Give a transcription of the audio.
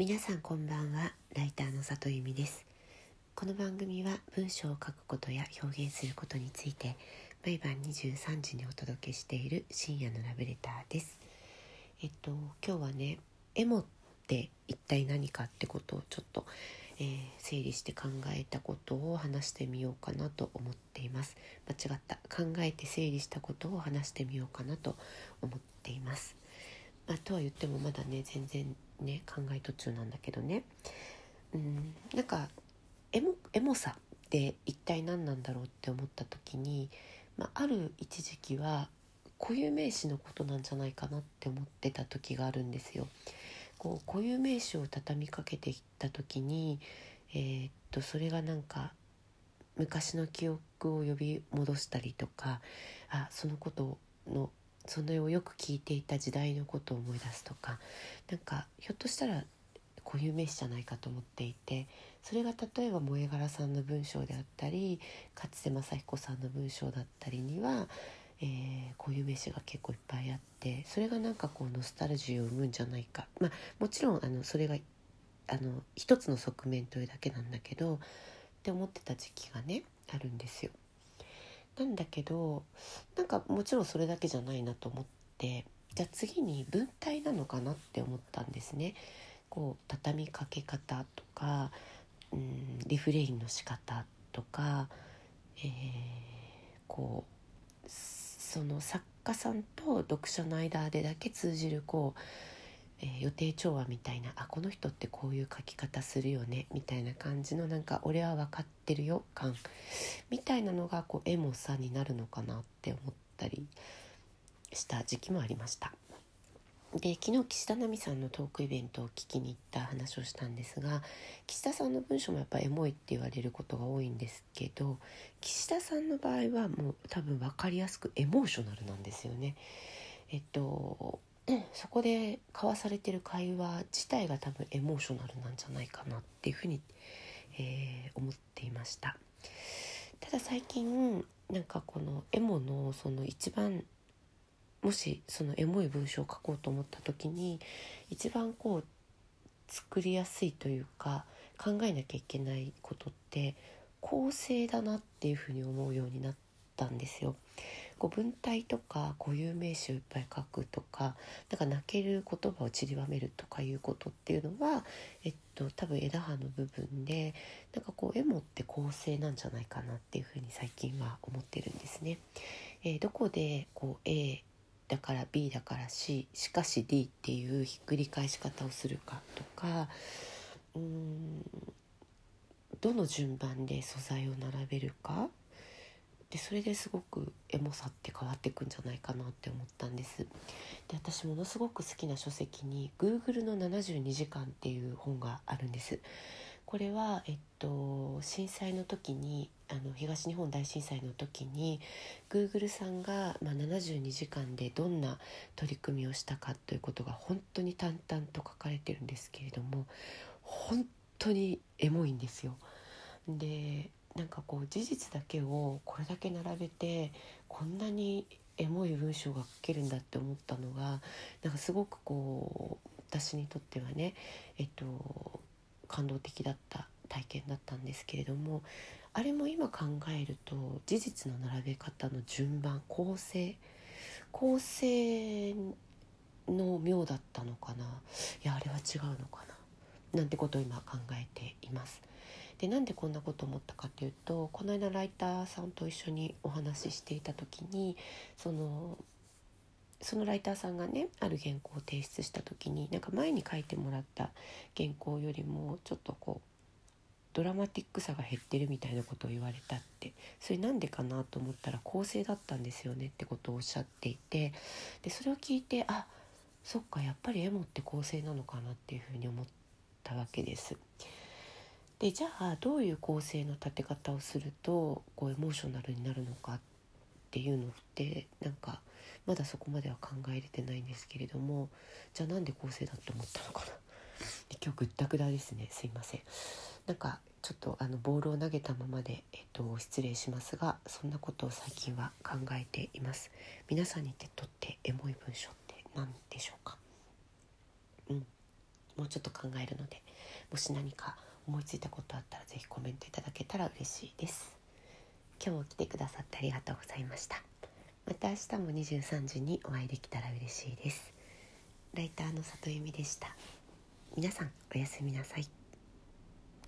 皆さんこんばんは。ライターの里由美です。この番組は文章を書くことや表現することについて毎晩23時にお届けしている深夜のラブレターです。えっと今日はねエモって一体何かってことをちょっと、えー、整理して考えたことを話してみようかなと思っています。間違った。考えて整理したことを話してみようかなと思っています。まあ、とは言ってもまだね全然ね考え途中なんだけどねうんなんかエモエモさって一体何なんだろうって思った時に、まあ、ある一時期は固有名詞のことなんじゃないかなって思ってた時があるんですよ。こう固有名詞を畳みかけていった時に、えー、っとそれがなんか昔の記憶を呼び戻したりとかあそのことのそれをよく聞いていた時代のことを思い出すとかなんかひょっとしたら固有名詞じゃないかと思っていてそれが例えば萌柄さんの文章であったり勝瀬正彦さんの文章だったりには、えー、固有名詞が結構いっぱいあってそれがなんかこうノスタルジーを生むんじゃないかまあもちろんあのそれがあの一つの側面というだけなんだけどって思ってた時期がねあるんですよ。なんだけどなんかもちろんそれだけじゃないなと思ってじゃあ次に文体なのかなって思ったんですね。こう畳みかけ方とか、うん、リフレインの仕方とか、えー、こうその作家さんと読者の間でだけ通じるこうえー、予定調和みたいなあこの人ってこういう書き方するよねみたいな感じのなんか俺は分かってるよ感みたいなのがこうエモさになるのかなって思ったりした時期もありました。で昨日岸田奈美さんのトークイベントを聞きに行った話をしたんですが岸田さんの文章もやっぱエモいって言われることが多いんですけど岸田さんの場合はもう多分分かりやすくエモーショナルなんですよね。えっと そこで交わされてる会話自体が多分エモーショナルなんじゃないかなっていうふうに、えー、思っていました。ただ最近なんかこのエモのその一番もしそのエモい文章を書こうと思った時に一番こう作りやすいというか考えなきゃいけないことって構成だなっていうふうに思うようになってたんですよ。こう文体とか固有名詞をいっぱい書くとかなんか泣ける言葉を散りばめるとかいうことっていうのは、えっと、多分枝葉の部分でなんかこう絵もって構成なんじゃないかなっていうふうに最近は思ってるんですね。えー、どこでこう A だから B だから C しかし D っていうひっくり返し方をするかとかうーんどの順番で素材を並べるかでそれですごくエモさって変わっていくんじゃないかなって思ったんですで私ものすごく好きな書籍に Google の72時間っていう本があるんですこれは、えっと、震災の時にあの東日本大震災の時に Google さんが、まあ、72時間でどんな取り組みをしたかということが本当に淡々と書かれてるんですけれども本当にエモいんですよ。でなんかこう事実だけをこれだけ並べてこんなにエモい文章が書けるんだって思ったのがなんかすごくこう私にとってはねえっと感動的だった体験だったんですけれどもあれも今考えると事実の並べ方の順番構成構成の妙だったのかな。いやあれは違うのかな。なんてことを今考えています。でなんでこんなこと思ったかっていうとこの間ライターさんと一緒にお話ししていた時にそのそのライターさんがねある原稿を提出した時になんか前に書いてもらった原稿よりもちょっとこうドラマティックさが減ってるみたいなことを言われたってそれなんでかなと思ったら構成だったんですよねってことをおっしゃっていてでそれを聞いてあそっかやっぱりエモって構成なのかなっていうふうに思ってたわけです。でじゃあどういう構成の立て方をするとこうエモーショナルになるのかっていうのってなんかまだそこまでは考えれてないんですけれどもじゃあなんで構成だって思ったのかな。今日ぐったぐだですね。すいません。なんかちょっとあのボールを投げたままで、えっと、失礼しますがそんなことを最近は考えています。皆さんにとってエモい文章って何でしょうか？もうちょっと考えるのでもし何か思いついたことあったら是非コメントいただけたら嬉しいです。今日も来てくださってありがとうございました。また明日も23時にお会いできたら嬉しいです。ライターの里由美でした。皆さんおやすみなさい。